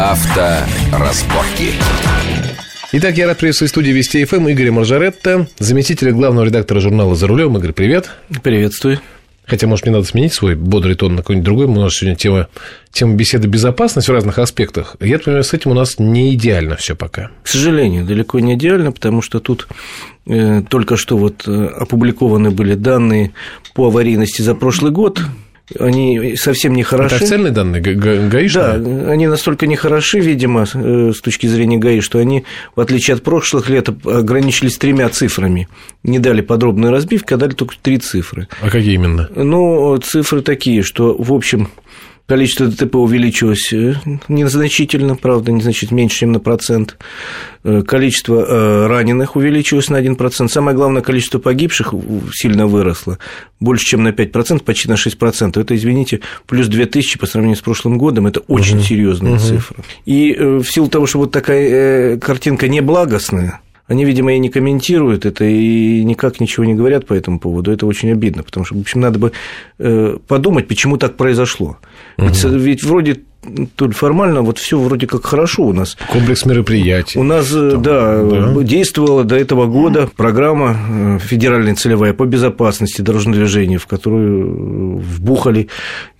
Авторазборки. Итак, я рад приветствовать в студии Вести ФМ Игоря Маржаретта, заместителя главного редактора журнала «За рулем». Игорь, привет. Приветствую. Хотя, может, мне надо сменить свой бодрый тон на какой-нибудь другой. У нас сегодня тема, тема беседы безопасность в разных аспектах. Я понимаю, с этим у нас не идеально все пока. К сожалению, далеко не идеально, потому что тут э, только что вот э, опубликованы были данные по аварийности за прошлый год они совсем не хороши. Это официальные данные гаишные? Да, они настолько не хороши, видимо, э, с точки зрения ГАИ, что они, в отличие от прошлых лет, ограничились тремя цифрами. Не дали подробной разбивки, а дали только три цифры. А какие именно? Ну, цифры такие, что, в общем, Количество ДТП увеличилось э, незначительно, правда, незначительно меньше, чем на процент. Э, количество э, раненых увеличилось на 1%. Самое главное, количество погибших сильно выросло. Больше, чем на 5%, почти на 6%. Это, извините, плюс 2000 по сравнению с прошлым годом. Это очень угу. серьезная угу. цифра. И в силу того, что вот такая картинка неблагостная, они, видимо, и не комментируют это, и никак ничего не говорят по этому поводу. Это очень обидно, потому что, в общем, надо бы э, подумать, почему так произошло. Угу. Ведь, ведь вроде тут формально вот все вроде как хорошо у нас. Комплекс мероприятий. У нас, э, Там, да, да, действовала до этого года программа э, федеральная целевая по безопасности дорожного движения, в которую вбухали,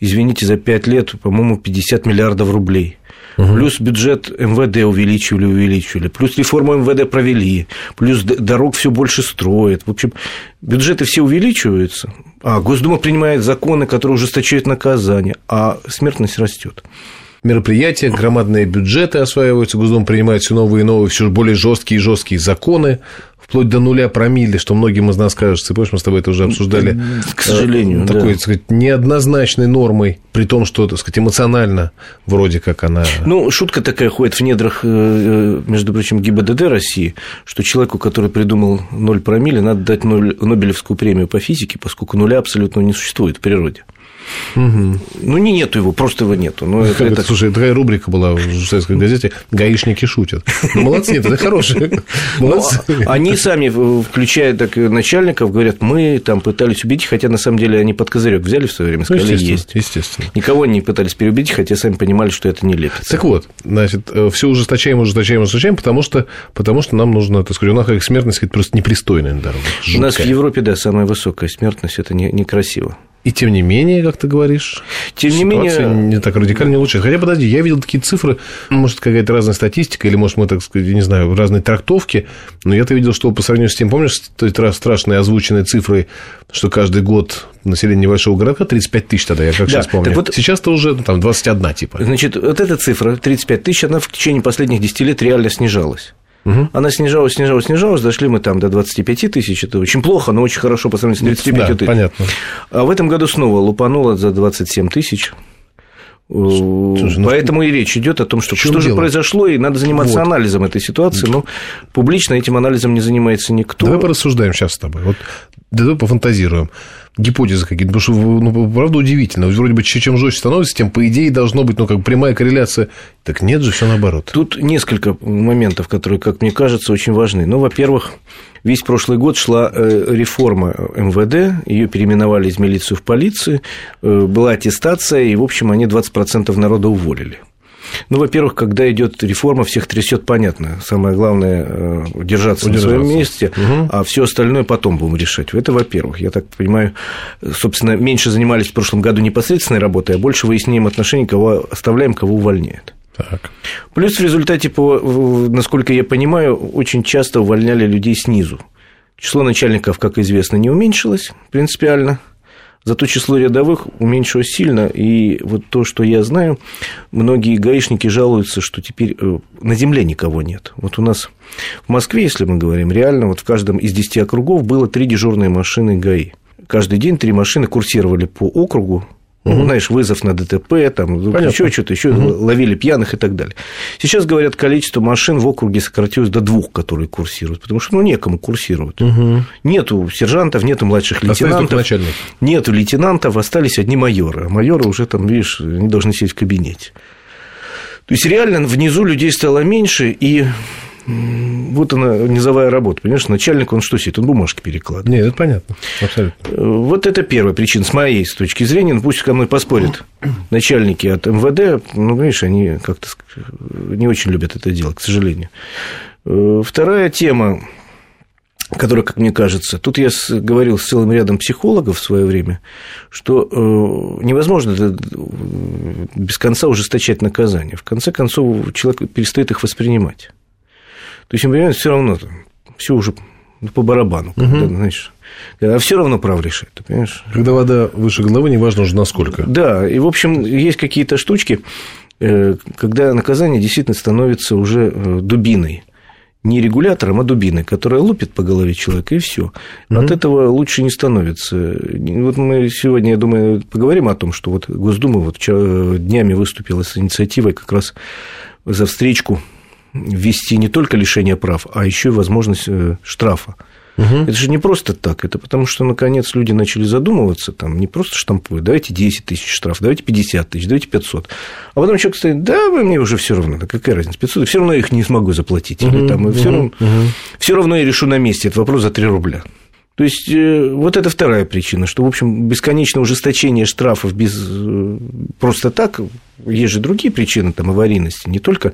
извините, за пять лет, по-моему, 50 миллиардов рублей угу. плюс бюджет МВД увеличивали, увеличивали, плюс реформу МВД провели, плюс дорог все больше строят. В общем, бюджеты все увеличиваются, а Госдума принимает законы, которые ужесточают наказание, а смертность растет мероприятия, громадные бюджеты осваиваются, Госдума принимает все новые и новые, все более жесткие и жесткие законы, вплоть до нуля промилле, что многим из нас кажется, помнишь, мы с тобой это уже обсуждали. К сожалению, Такой, да. так сказать, неоднозначной нормой, при том, что, так сказать, эмоционально вроде как она... Ну, шутка такая ходит в недрах, э, э, между прочим, ГИБДД России, что человеку, который придумал ноль промилле, надо дать Нобелевскую премию по физике, поскольку нуля абсолютно не существует в природе. Угу. Ну, не нету его, просто его нету. Но это, это... Слушай, такая рубрика была в советской газете «Гаишники шутят». Ну, молодцы, это хорошие. Ну, молодцы. они сами, включая так, начальников, говорят, мы там пытались убедить, хотя на самом деле они под козырек взяли в свое время, ну, сказали, естественно, есть. Естественно. Никого не пытались переубедить, хотя сами понимали, что это не лепится. Так вот, значит, э, все ужесточаем, ужесточаем, ужесточаем, потому что, потому что нам нужно, так сказать, у нас их смертность просто непристойная на дорогах. У нас в Европе, да, самая высокая смертность, это некрасиво. И тем не менее, как ты говоришь, тем не менее не так радикально не лучше. Хотя подожди, я видел такие цифры, может какая-то разная статистика, или может мы так сказать, не знаю, разные трактовки, но я-то видел, что по сравнению с тем, помнишь, той страшные озвученные цифры, что каждый год население небольшого городка 35 тысяч тогда, я как да, сейчас помню. Вот, Сейчас-то уже ну, там 21 типа. Значит, вот эта цифра 35 тысяч, она в течение последних 10 лет реально снижалась. Угу. Она снижалась, снижалась, снижалась, дошли мы там до 25 тысяч, это очень плохо, но очень хорошо по сравнению с 35 да, тысяч. понятно. А в этом году снова лупануло за 27 тысяч. Слушай, ну, Поэтому и речь идет о том, что что дело? же произошло, и надо заниматься вот. анализом этой ситуации, но публично этим анализом не занимается никто. Давай порассуждаем сейчас с тобой. Вот давай пофантазируем гипотезы какие-то, потому что, ну, правда, удивительно. Вроде бы, чем жестче становится, тем, по идее, должно быть, ну, как прямая корреляция. Так нет же, все наоборот. Тут несколько моментов, которые, как мне кажется, очень важны. Ну, во-первых, весь прошлый год шла э, реформа МВД, ее переименовали из милицию в полицию, э, была аттестация, и, в общем, они 20% народа уволили. Ну, во-первых, когда идет реформа, всех трясет, понятно. Самое главное э, держаться Удержаться. на своем месте, угу. а все остальное потом будем решать. Это, во-первых, я так понимаю, собственно, меньше занимались в прошлом году непосредственной работой, а больше выяснением отношений, кого оставляем, кого увольняют. Так. Плюс в результате, по, насколько я понимаю, очень часто увольняли людей снизу. Число начальников, как известно, не уменьшилось принципиально. Зато число рядовых уменьшилось сильно, и вот то, что я знаю, многие гаишники жалуются, что теперь э, на земле никого нет. Вот у нас в Москве, если мы говорим, реально вот в каждом из 10 округов было три дежурные машины ГАИ. Каждый день три машины курсировали по округу, Угу. знаешь, вызов на ДТП, там, еще что-то, еще угу. ловили пьяных и так далее. Сейчас, говорят, количество машин в округе сократилось до двух, которые курсируют, потому что ну, некому курсировать. Угу. Нету сержантов, нету младших лейтенантов. Нету лейтенантов, остались одни майоры. А майоры уже там, видишь, они должны сидеть в кабинете. То есть реально внизу людей стало меньше, и вот она, низовая работа, понимаешь, начальник, он что сидит, он бумажки перекладывает. Нет, это понятно, абсолютно. Э, вот это первая причина, с моей с точки зрения, ну, пусть ко мной поспорят начальники от МВД, ну, видишь, они как-то не очень любят это дело, к сожалению. Э, вторая тема, которая, как мне кажется, тут я говорил с целым рядом психологов в свое время, что э, невозможно без конца ужесточать наказание. В конце концов, человек перестает их воспринимать. То есть, например, все равно все уже по барабану, угу. когда, знаешь, а все равно прав решает, ты понимаешь? Когда вода выше головы, неважно уже насколько. Да, и, в общем, есть какие-то штучки, э, когда наказание действительно становится уже э, дубиной не регулятором, а дубиной, которая лупит по голове человека, и все. Mm-hmm. От этого лучше не становится. Вот мы сегодня, я думаю, поговорим о том, что вот Госдума вот днями выступила с инициативой как раз за встречку ввести не только лишение прав, а еще и возможность э, штрафа. Угу. Это же не просто так, это потому что, наконец, люди начали задумываться, там, не просто штампуют, давайте 10 тысяч штраф, давайте 50 тысяч, давайте 500. А потом человек стоит, да, мне уже все равно, да какая разница, 500, все равно я их не смогу заплатить, угу, или там, угу, все, равно, угу. все равно я решу на месте этот вопрос за 3 рубля. То есть, э, вот это вторая причина, что, в общем, бесконечное ужесточение штрафов без... Э, просто так, есть же другие причины там, аварийности, не только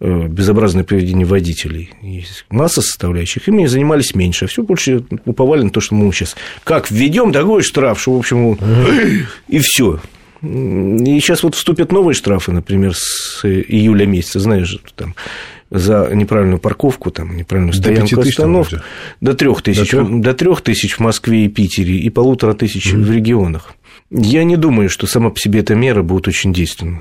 э, безобразное поведение водителей, есть масса составляющих, ими занимались меньше, а все больше уповали на то, что мы сейчас как введем такой штраф, что, в общем, и все. И сейчас вот вступят новые штрафы, например, с июля месяца, знаешь, там за неправильную парковку, там, неправильную стоянку, остановку. До трех тысяч, до трех тысяч в Москве и Питере и полутора тысяч mm. в регионах. Я не думаю, что сама по себе эта мера будет очень действенной.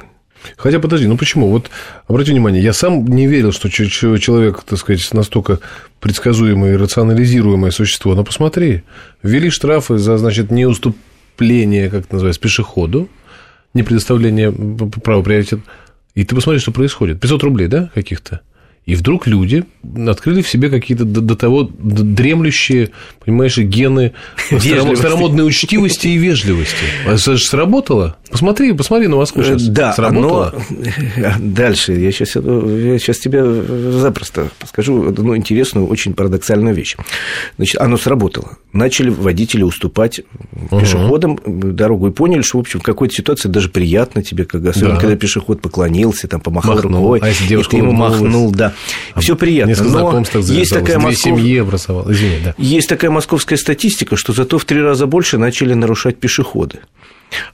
Хотя, подожди, ну почему? Вот обрати внимание, я сам не верил, что человек, так сказать, настолько предсказуемое и рационализируемое существо. Но посмотри, ввели штрафы за, значит, неуступление, как это называется, пешеходу, не предоставление права приоритета. И ты посмотри, что происходит. 500 рублей, да, каких-то? И вдруг люди открыли в себе какие-то до, до того дремлющие, понимаешь, гены старомодной учтивости и вежливости. Это же сработало. Посмотри, посмотри на Москву сейчас. Да, сработало. но дальше я сейчас, я сейчас тебе запросто скажу одну интересную, очень парадоксальную вещь. Значит, оно сработало. Начали водители уступать угу. пешеходам дорогу и поняли, что, в общем, в какой-то ситуации даже приятно тебе, когда, особенно да. когда пешеход поклонился, там, помахал махнул. рукой, а если и ты ему махнул, да. Все приятно. Но есть такая, Москов... Извини, да. есть такая московская статистика, что зато в три раза больше начали нарушать пешеходы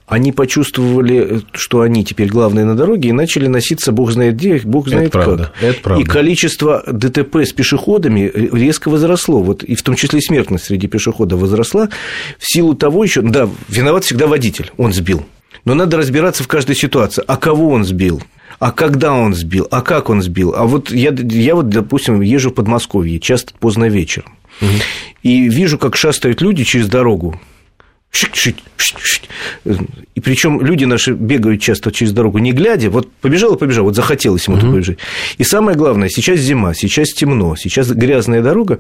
они почувствовали, что они теперь главные на дороге, и начали носиться бог знает где, бог знает это как. Правда, это правда. И количество ДТП с пешеходами резко возросло, вот, и в том числе и смертность среди пешеходов возросла в силу того еще, да, виноват всегда водитель, он сбил. Но надо разбираться в каждой ситуации. А кого он сбил? А когда он сбил? А как он сбил? А вот я, я вот, допустим, езжу в Подмосковье, часто поздно вечером. Угу. И вижу, как шастают люди через дорогу и причем люди наши бегают часто через дорогу, не глядя, вот побежал и побежал, вот захотелось ему угу. побежать. И самое главное, сейчас зима, сейчас темно, сейчас грязная дорога,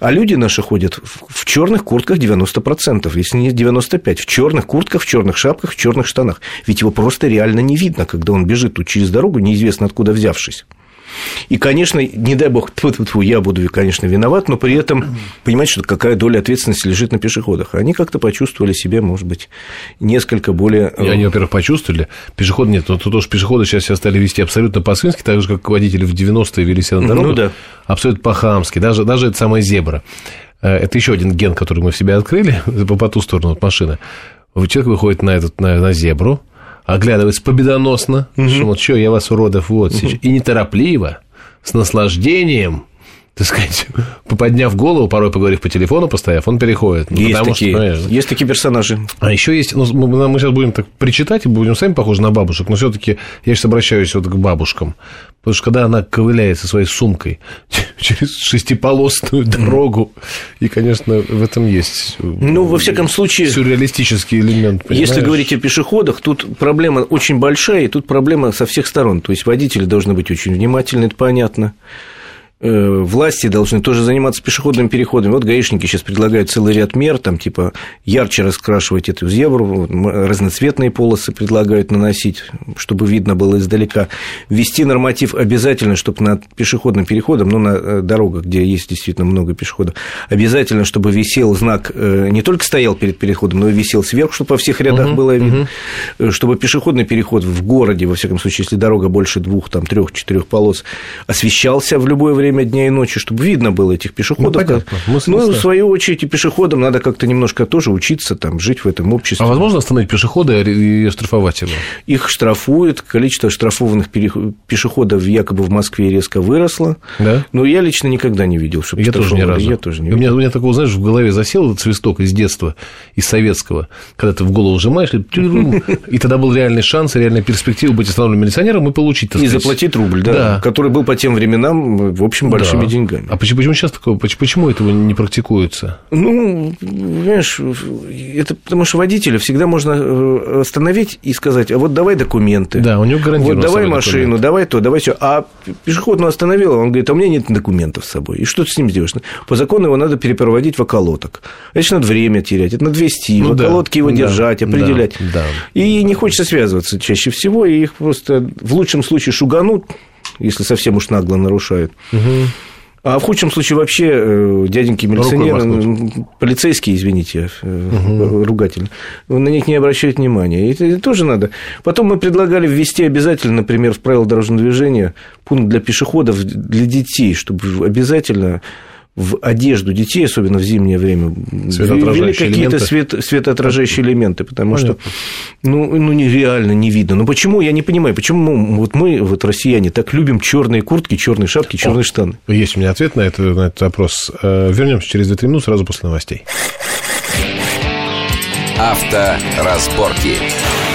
а люди наши ходят в черных куртках 90%, если не 95%, в черных куртках, в черных шапках, в черных штанах. Ведь его просто реально не видно, когда он бежит тут через дорогу, неизвестно откуда взявшись. И, конечно, не дай бог, тьфу -тьфу -тьфу, я буду, конечно, виноват, но при этом понимать, что какая доля ответственности лежит на пешеходах. Они как-то почувствовали себя, может быть, несколько более... И они, во-первых, почувствовали. Пешеход нет, но то, тоже пешеходы сейчас себя стали вести абсолютно по-свински, так же, как водители в 90-е вели себя на дорогу. Ну, да. Абсолютно по-хамски. Даже, даже это самая зебра. Э, это еще один ген, который мы в себе открыли по ту сторону от машины. Человек выходит на, этот, на, на зебру, оглядываясь победоносно, угу. что вот что, я вас, уродов, вот угу. и неторопливо, с наслаждением так сказать, подняв голову, порой поговорив по телефону, постояв, он переходит. Ну, есть, такие, что, есть такие персонажи. А еще есть, ну, мы, мы сейчас будем так причитать и будем сами похожи на бабушек, но все-таки я сейчас обращаюсь вот к бабушкам. Потому что когда она ковыляет со своей сумкой через шестиполосную дорогу, и, конечно, в этом есть ну, во всяком случае, сюрреалистический элемент. Понимаешь? Если говорить о пешеходах, тут проблема очень большая, и тут проблема со всех сторон. То есть водители должны быть очень внимательны, это понятно. Э, власти должны тоже заниматься пешеходными переходами. Вот гаишники сейчас предлагают целый ряд мер, там типа ярче раскрашивать эту зебру, разноцветные полосы предлагают наносить, чтобы видно было издалека. Ввести норматив обязательно, чтобы над пешеходным переходом, ну, на э, дорогах, где есть действительно много пешеходов, обязательно, чтобы висел знак, э, не только стоял перед переходом, но и висел сверху, чтобы во всех рядах было видно, чтобы пешеходный переход в городе, во всяком случае, если дорога больше двух, там, трех, четырех полос, освещался в любое время время дня и ночи, чтобы видно было этих пешеходов. Ну, понятно. ну в свою очередь, и пешеходам надо как-то немножко тоже учиться там, жить в этом обществе. А возможно остановить пешехода и оштрафовать его? Их штрафуют, количество штрафованных пешеходов якобы в Москве резко выросло. Да? Но я лично никогда не видел, чтобы я тоже ни разу. Я тоже не видел. У меня, у меня такого, знаешь, в голове засел этот свисток из детства, из советского, когда ты в голову сжимаешь, и тогда был реальный шанс, реальная перспектива быть остановленным милиционером и получить, И заплатить рубль, да, который был по тем временам, в общем, очень большими да. деньгами. А почему, почему сейчас такого, почему этого не практикуется? Ну, понимаешь, это потому что водителя всегда можно э, остановить и сказать, а вот давай документы. Да, у него гарантированно. Вот давай машину, документы. давай то, давай все. А пешеходного остановил, он говорит, а у меня нет документов с собой. И что ты с ним сделаешь? По закону его надо перепроводить в околоток. Это надо время терять, это надо вести, ну, в околотке да, его да, держать, определять. Да, да. И не хочется связываться чаще всего, и их просто в лучшем случае шуганут, если совсем уж нагло нарушают. Угу. А в худшем случае вообще э, дяденьки милиционеры, полицейские, извините, угу. ругательно, на них не обращают внимания. И это тоже надо. Потом мы предлагали ввести обязательно, например, в правила дорожного движения пункт для пешеходов, для детей, чтобы обязательно в одежду детей, особенно в зимнее время, ввели какие-то свет, светоотражающие элементы, потому Понятно. что ну, ну нереально не видно. Ну почему, я не понимаю, почему мы, вот мы, вот россияне, так любим черные куртки, черные шапки, черные О, штаны? Есть у меня ответ на, это, на этот вопрос. Э, Вернемся через 2-3 минуты сразу после новостей. Авторазборки. разборки.